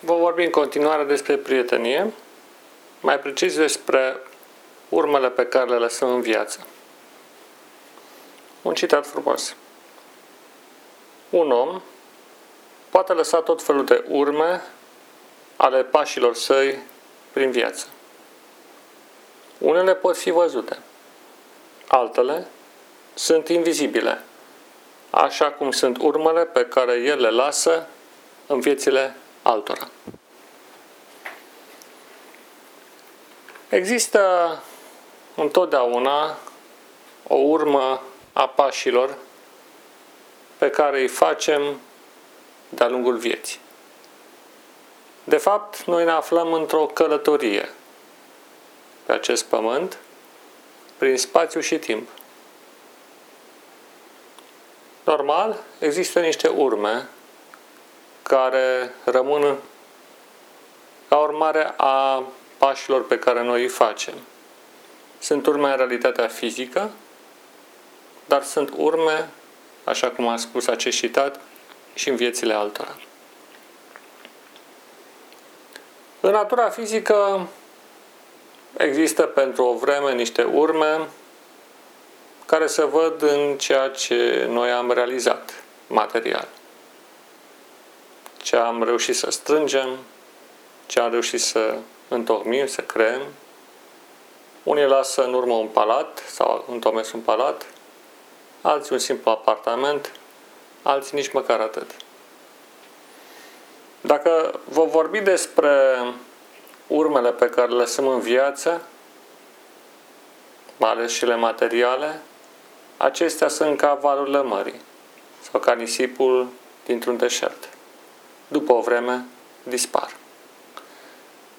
Vă vorbi în continuare despre prietenie, mai precis despre urmele pe care le lăsăm în viață. Un citat frumos. Un om poate lăsa tot felul de urme ale pașilor săi prin viață. Unele pot fi văzute, altele sunt invizibile, așa cum sunt urmele pe care el le lasă în viețile altora. Există întotdeauna o urmă a pașilor pe care îi facem de-a lungul vieții. De fapt, noi ne aflăm într-o călătorie pe acest pământ, prin spațiu și timp. Normal, există niște urme care rămân ca urmare a pașilor pe care noi îi facem. Sunt urme în realitatea fizică, dar sunt urme, așa cum a spus acest citat, și în viețile altora. În natura fizică există pentru o vreme niște urme care se văd în ceea ce noi am realizat material. Ce am reușit să strângem, ce am reușit să întocmim, să creăm. Unii lasă în urmă un palat sau întomesc un palat, alții un simplu apartament, alții nici măcar atât. Dacă vă vorbi despre urmele pe care le lăsăm în viață, mai ales cele materiale, acestea sunt ca valurile mării sau ca nisipul dintr-un deșert. După o vreme, dispar.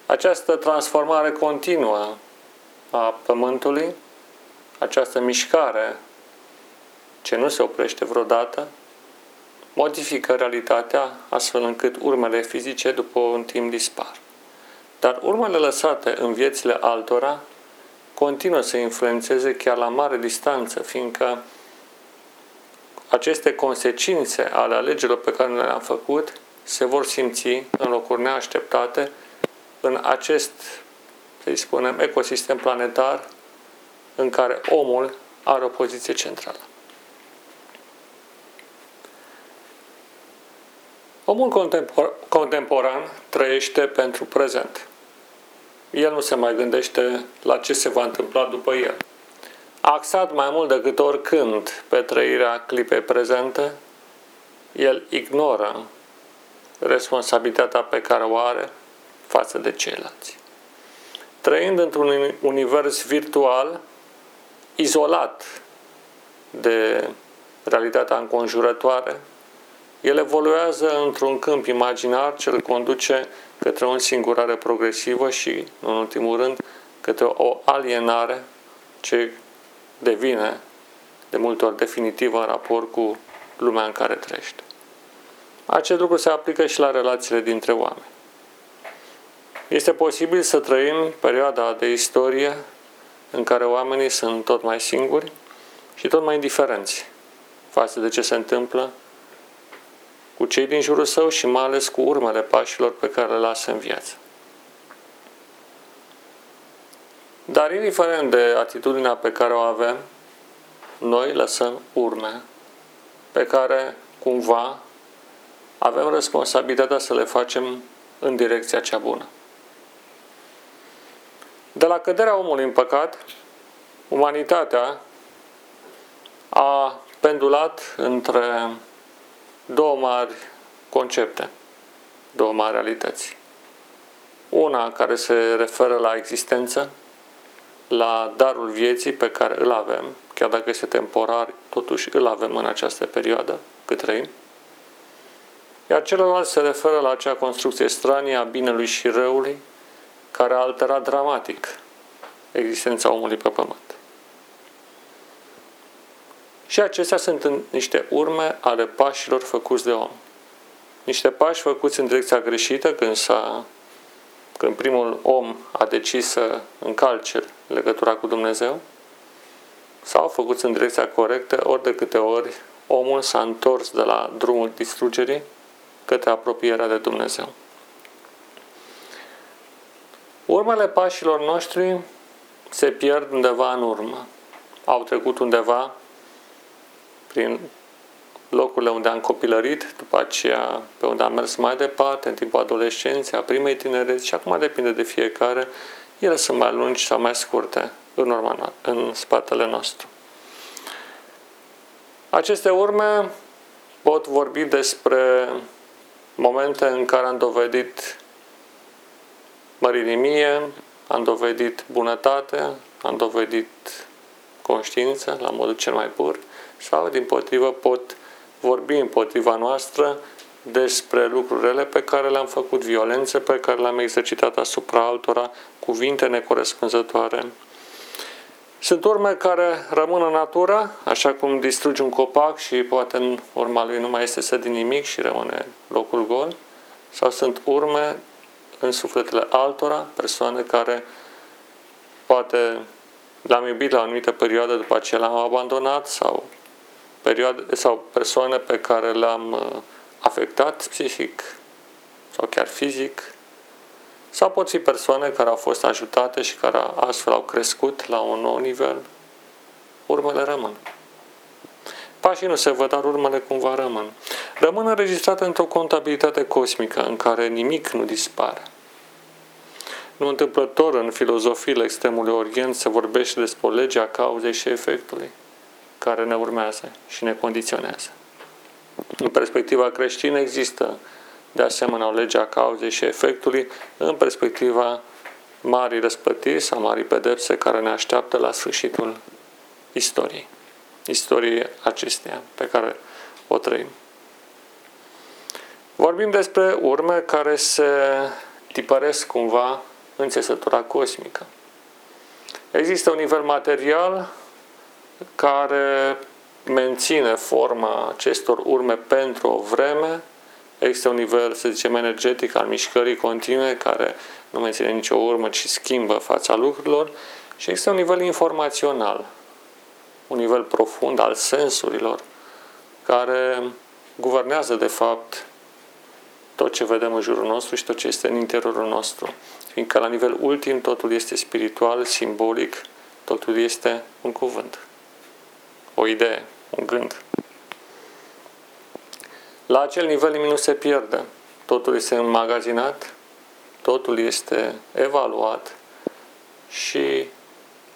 Această transformare continuă a Pământului, această mișcare ce nu se oprește vreodată, modifică realitatea astfel încât urmele fizice după un timp dispar. Dar urmele lăsate în viețile altora continuă să influențeze chiar la mare distanță, fiindcă aceste consecințe ale alegerilor pe care le-am făcut se vor simți în locuri neașteptate în acest, să spunem, ecosistem planetar în care omul are o poziție centrală. Omul contempor- contemporan trăiește pentru prezent. El nu se mai gândește la ce se va întâmpla după el. Axat mai mult decât oricând pe trăirea clipei prezente, el ignoră responsabilitatea pe care o are față de ceilalți. Trăind într-un univers virtual, izolat de realitatea înconjurătoare, el evoluează într-un câmp imaginar ce îl conduce către o însingurare progresivă și, în ultimul rând, către o alienare ce devine de multe ori definitivă în raport cu lumea în care trăiește. Acest lucru se aplică și la relațiile dintre oameni. Este posibil să trăim perioada de istorie în care oamenii sunt tot mai singuri și tot mai indiferenți față de ce se întâmplă cu cei din jurul său și mai ales cu urmele pașilor pe care le lasă în viață. Dar indiferent de atitudinea pe care o avem, noi lăsăm urme pe care cumva avem responsabilitatea să le facem în direcția cea bună. De la căderea omului în păcat, umanitatea a pendulat între două mari concepte, două mari realități. Una care se referă la existență, la darul vieții pe care îl avem, chiar dacă este temporar, totuși îl avem în această perioadă cât trăim. Iar celălalt se referă la acea construcție stranie a binelui și răului, care a alterat dramatic existența omului pe pământ. Și acestea sunt niște urme ale pașilor făcuți de om. Niște pași făcuți în direcția greșită când, s-a, când primul om a decis să încalce legătura cu Dumnezeu, sau făcuți în direcția corectă ori de câte ori omul s-a întors de la drumul distrugerii către apropierea de Dumnezeu. Urmele pașilor noștri se pierd undeva în urmă. Au trecut undeva prin locurile unde am copilărit, după aceea pe unde am mers mai departe, în timpul adolescenței, a primei tinereți și acum depinde de fiecare, ele sunt mai lungi sau mai scurte în, urma, în spatele nostru. Aceste urme pot vorbi despre momente în care am dovedit mărinimie, am dovedit bunătate, am dovedit conștiință la modul cel mai pur sau, din potrivă, pot vorbi împotriva noastră despre lucrurile pe care le-am făcut, violențe pe care le-am exercitat asupra altora, cuvinte necorespunzătoare. Sunt urme care rămân în natură, așa cum distrugi un copac și poate în urma lui nu mai este să din nimic și rămâne locul gol, sau sunt urme în sufletele altora, persoane care poate l-am iubit la o anumită perioadă, după aceea l-am abandonat sau, perioade, sau persoane pe care le-am uh, afectat psihic sau chiar fizic, sau pot fi persoane care au fost ajutate și care astfel au crescut la un nou nivel. Urmele rămân. Pașii nu se văd, dar urmele cumva rămân. Rămân înregistrate într-o contabilitate cosmică în care nimic nu dispare. Nu întâmplător în filozofiile extremului Orient se vorbește despre legea cauzei și efectului care ne urmează și ne condiționează. În perspectiva creștină există de asemenea o lege a cauzei și efectului în perspectiva marii răsplătiri sau marii pedepse care ne așteaptă la sfârșitul istoriei. Istoriei acesteia pe care o trăim. Vorbim despre urme care se tipăresc cumva în țesătura cosmică. Există un nivel material care menține forma acestor urme pentru o vreme, există un nivel, să zicem, energetic al mișcării continue care nu menține nicio urmă, ci schimbă fața lucrurilor și există un nivel informațional, un nivel profund al sensurilor care guvernează, de fapt, tot ce vedem în jurul nostru și tot ce este în interiorul nostru. Fiindcă la nivel ultim totul este spiritual, simbolic, totul este un cuvânt, o idee, un gând. La acel nivel nimic nu se pierde. Totul este înmagazinat, totul este evaluat și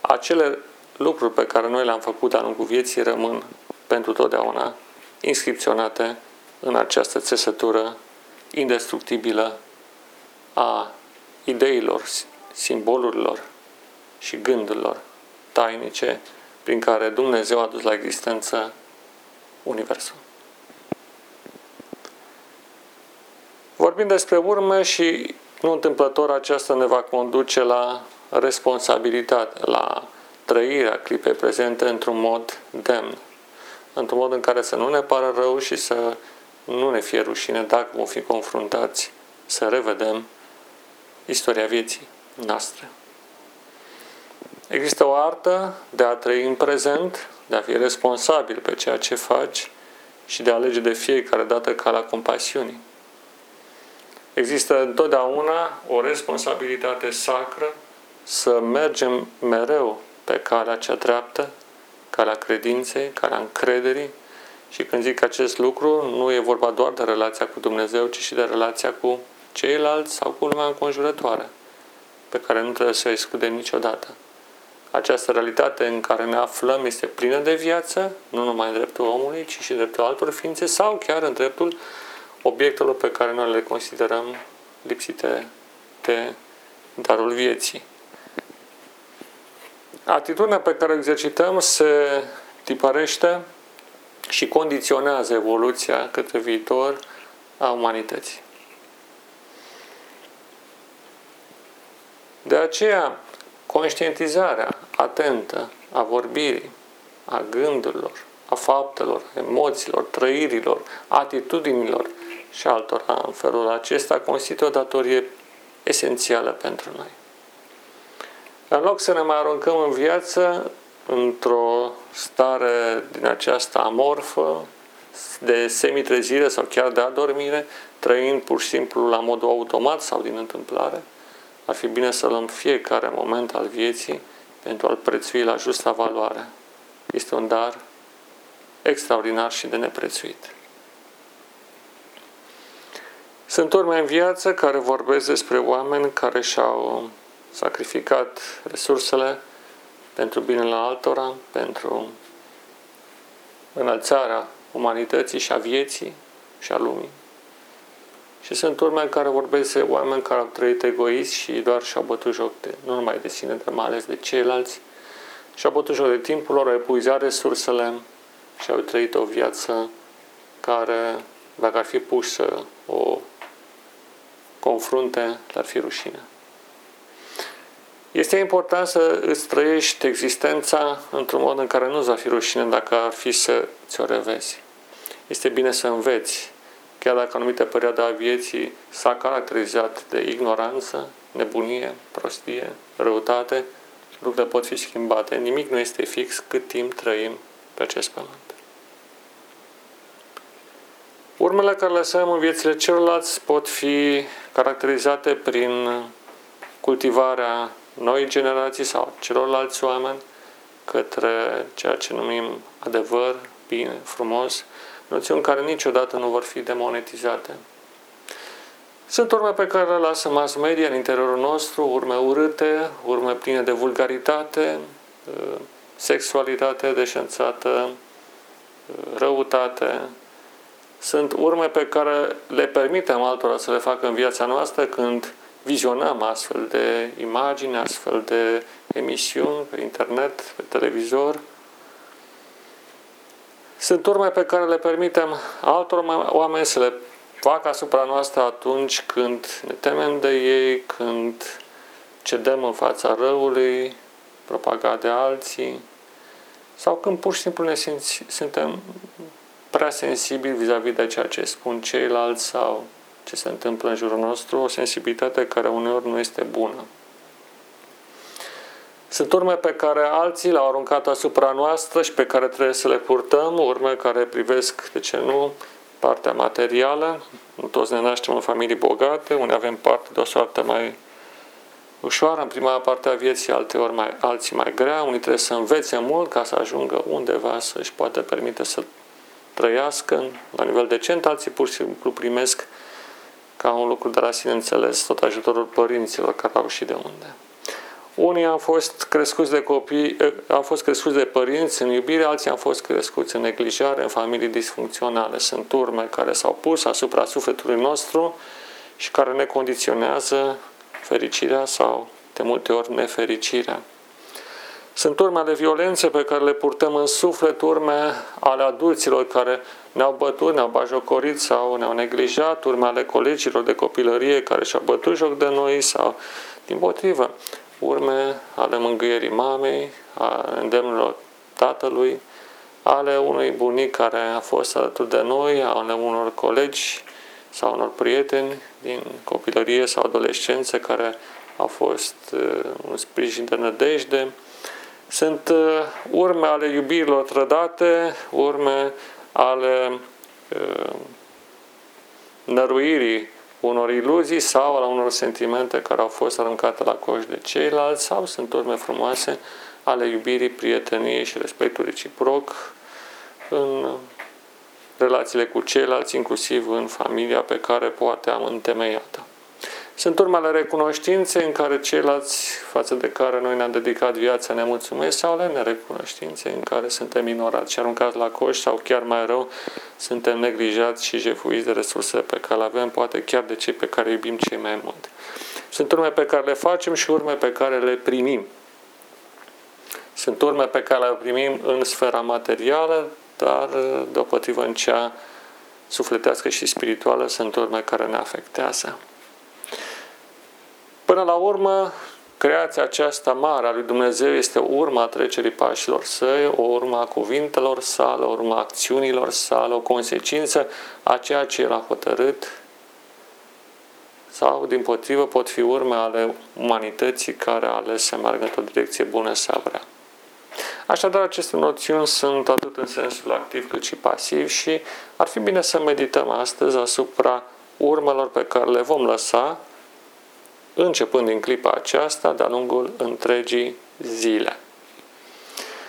acele lucruri pe care noi le-am făcut de-a lungul vieții rămân pentru totdeauna inscripționate în această țesătură indestructibilă a ideilor, simbolurilor și gândurilor tainice prin care Dumnezeu a dus la existență Universul. Vorbim despre urme și nu întâmplător aceasta ne va conduce la responsabilitate, la trăirea clipei prezente într-un mod demn, într-un mod în care să nu ne pară rău și să nu ne fie rușine dacă vom fi confruntați să revedem istoria vieții noastre. Există o artă de a trăi în prezent, de a fi responsabil pe ceea ce faci și de a alege de fiecare dată calea compasiunii. Există întotdeauna o responsabilitate sacră să mergem mereu pe calea cea dreaptă, calea credinței, calea încrederii, și când zic acest lucru, nu e vorba doar de relația cu Dumnezeu, ci și de relația cu ceilalți sau cu lumea înconjurătoare, pe care nu trebuie să o excludem niciodată. Această realitate în care ne aflăm este plină de viață, nu numai în dreptul omului, ci și în dreptul altor ființe sau chiar în dreptul obiectelor pe care noi le considerăm lipsite de darul vieții. Atitudinea pe care o exercităm se tipărește și condiționează evoluția către viitor a umanității. De aceea, conștientizarea atentă a vorbirii, a gândurilor, a faptelor, emoțiilor, trăirilor, atitudinilor și altora în felul acesta constituie o datorie esențială pentru noi. În loc să ne mai aruncăm în viață într-o stare din aceasta amorfă, de semitrezire sau chiar de adormire, trăind pur și simplu la modul automat sau din întâmplare, ar fi bine să luăm fiecare moment al vieții pentru a-l prețui la justa valoare. Este un dar extraordinar și de neprețuit. Sunt urme în viață care vorbesc despre oameni care și-au sacrificat resursele pentru binele altora, pentru înălțarea umanității și a vieții și a lumii. Și sunt urme care vorbesc de oameni care au trăit egoist și doar și-au bătut joc de, nu numai de sine, dar mai ales de ceilalți. Și-au bătut joc de timpul lor, au epuizat resursele și au trăit o viață care, dacă ar fi pusă o confrunte, ar fi rușine. Este important să îți trăiești existența într-un mod în care nu-ți va fi rușine dacă ar fi să ți-o revezi. Este bine să înveți, chiar dacă anumite perioade a vieții s-a caracterizat de ignoranță, nebunie, prostie, răutate, lucrurile pot fi schimbate. Nimic nu este fix cât timp trăim pe acest pământ. Urmele care le lăsăm în viețile celorlalți pot fi caracterizate prin cultivarea noi generații sau celorlalți oameni către ceea ce numim adevăr, bine, frumos, noțiuni care niciodată nu vor fi demonetizate. Sunt urme pe care le lasă mass media în interiorul nostru, urme urâte, urme pline de vulgaritate, sexualitate deșanțată, răutate. Sunt urme pe care le permitem altora să le facă în viața noastră când vizionăm astfel de imagini, astfel de emisiuni pe internet, pe televizor. Sunt urme pe care le permitem altor oameni să le facă asupra noastră atunci când ne temem de ei, când cedăm în fața răului, propagat de alții, sau când pur și simplu ne simți, suntem prea sensibili vis-a-vis de ceea ce spun ceilalți sau ce se întâmplă în jurul nostru, o sensibilitate care uneori nu este bună. Sunt urme pe care alții le-au aruncat asupra noastră și pe care trebuie să le purtăm, urme care privesc, de ce nu, partea materială. Nu toți ne naștem în familii bogate, unde avem parte de o soartă mai ușoară în prima parte a vieții, alteori mai, alții mai grea. Unii trebuie să învețe mult ca să ajungă undeva să-și poată permite să trăiască la nivel decent, alții pur și simplu primesc ca un lucru de la sine înțeles, tot ajutorul părinților care au și de unde. Unii au fost crescuți de copii, eh, au fost crescuți de părinți în iubire, alții au fost crescuți în neglijare, în familii disfuncționale. Sunt urme care s-au pus asupra sufletului nostru și care ne condiționează fericirea sau de multe ori nefericirea. Sunt urme ale violenței pe care le purtăm în suflet, urme ale adulților care ne-au bătut, ne-au bajocorit sau ne-au neglijat, urme ale colegilor de copilărie care și-au bătut joc de noi sau din potrivă, urme ale mângâierii mamei, a îndemnilor tatălui, ale unui bunic care a fost alături de noi, ale unor colegi sau unor prieteni din copilărie sau adolescență care au fost uh, un sprijin de nădejde, sunt uh, urme ale iubirilor trădate, urme ale uh, năruirii unor iluzii sau ale unor sentimente care au fost aruncate la coș de ceilalți sau sunt urme frumoase ale iubirii, prieteniei și respectului reciproc în relațiile cu ceilalți, inclusiv în familia pe care poate am întemeiată. Sunt urmele recunoștinței în care ceilalți față de care noi ne-am dedicat viața ne mulțumesc sau ale nerecunoștinței în care suntem ignorați și aruncați la coș sau chiar mai rău suntem neglijați și jefuiți de resurse pe care le avem, poate chiar de cei pe care iubim cei mai mult. Sunt urme pe care le facem și urme pe care le primim. Sunt urme pe care le primim în sfera materială, dar deopotrivă în cea sufletească și spirituală sunt urme care ne afectează. Până la urmă, creația aceasta mare a lui Dumnezeu este o urma a trecerii pașilor săi, o urma a cuvintelor sale, o urma a acțiunilor sale, o consecință a ceea ce el a hotărât sau, din potrivă, pot fi urme ale umanității care a ales să meargă într-o direcție bună să vrea. Așadar, aceste noțiuni sunt atât în sensul activ cât și pasiv și ar fi bine să medităm astăzi asupra urmelor pe care le vom lăsa începând din clipa aceasta, de-a lungul întregii zile.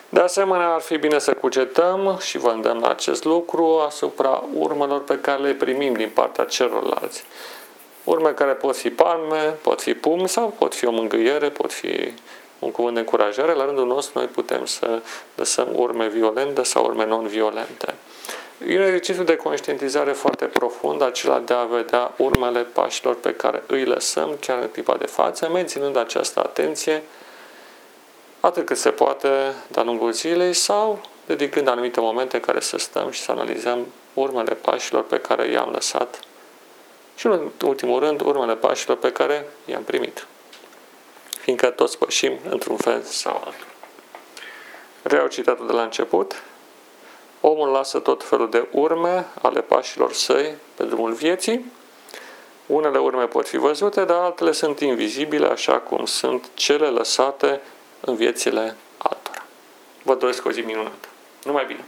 De asemenea, ar fi bine să cugetăm și vă îndemn la acest lucru asupra urmelor pe care le primim din partea celorlalți. Urme care pot fi palme, pot fi pumni sau pot fi o mângâiere, pot fi un cuvânt de încurajare. La rândul nostru noi putem să lăsăm urme violente sau urme non-violente. E un exercițiu de conștientizare foarte profund, acela de a vedea urmele pașilor pe care îi lăsăm chiar în clipa de față, menținând această atenție atât cât se poate de-a lungul zilei sau dedicând anumite momente în care să stăm și să analizăm urmele pașilor pe care i-am lăsat și, în ultimul rând, urmele pașilor pe care i-am primit. Fiindcă toți pășim într-un fel sau altul. Reau citatul de la început. Omul lasă tot felul de urme ale pașilor săi pe drumul vieții. Unele urme pot fi văzute, dar altele sunt invizibile, așa cum sunt cele lăsate în viețile altora. Vă doresc o zi minunată. Numai bine!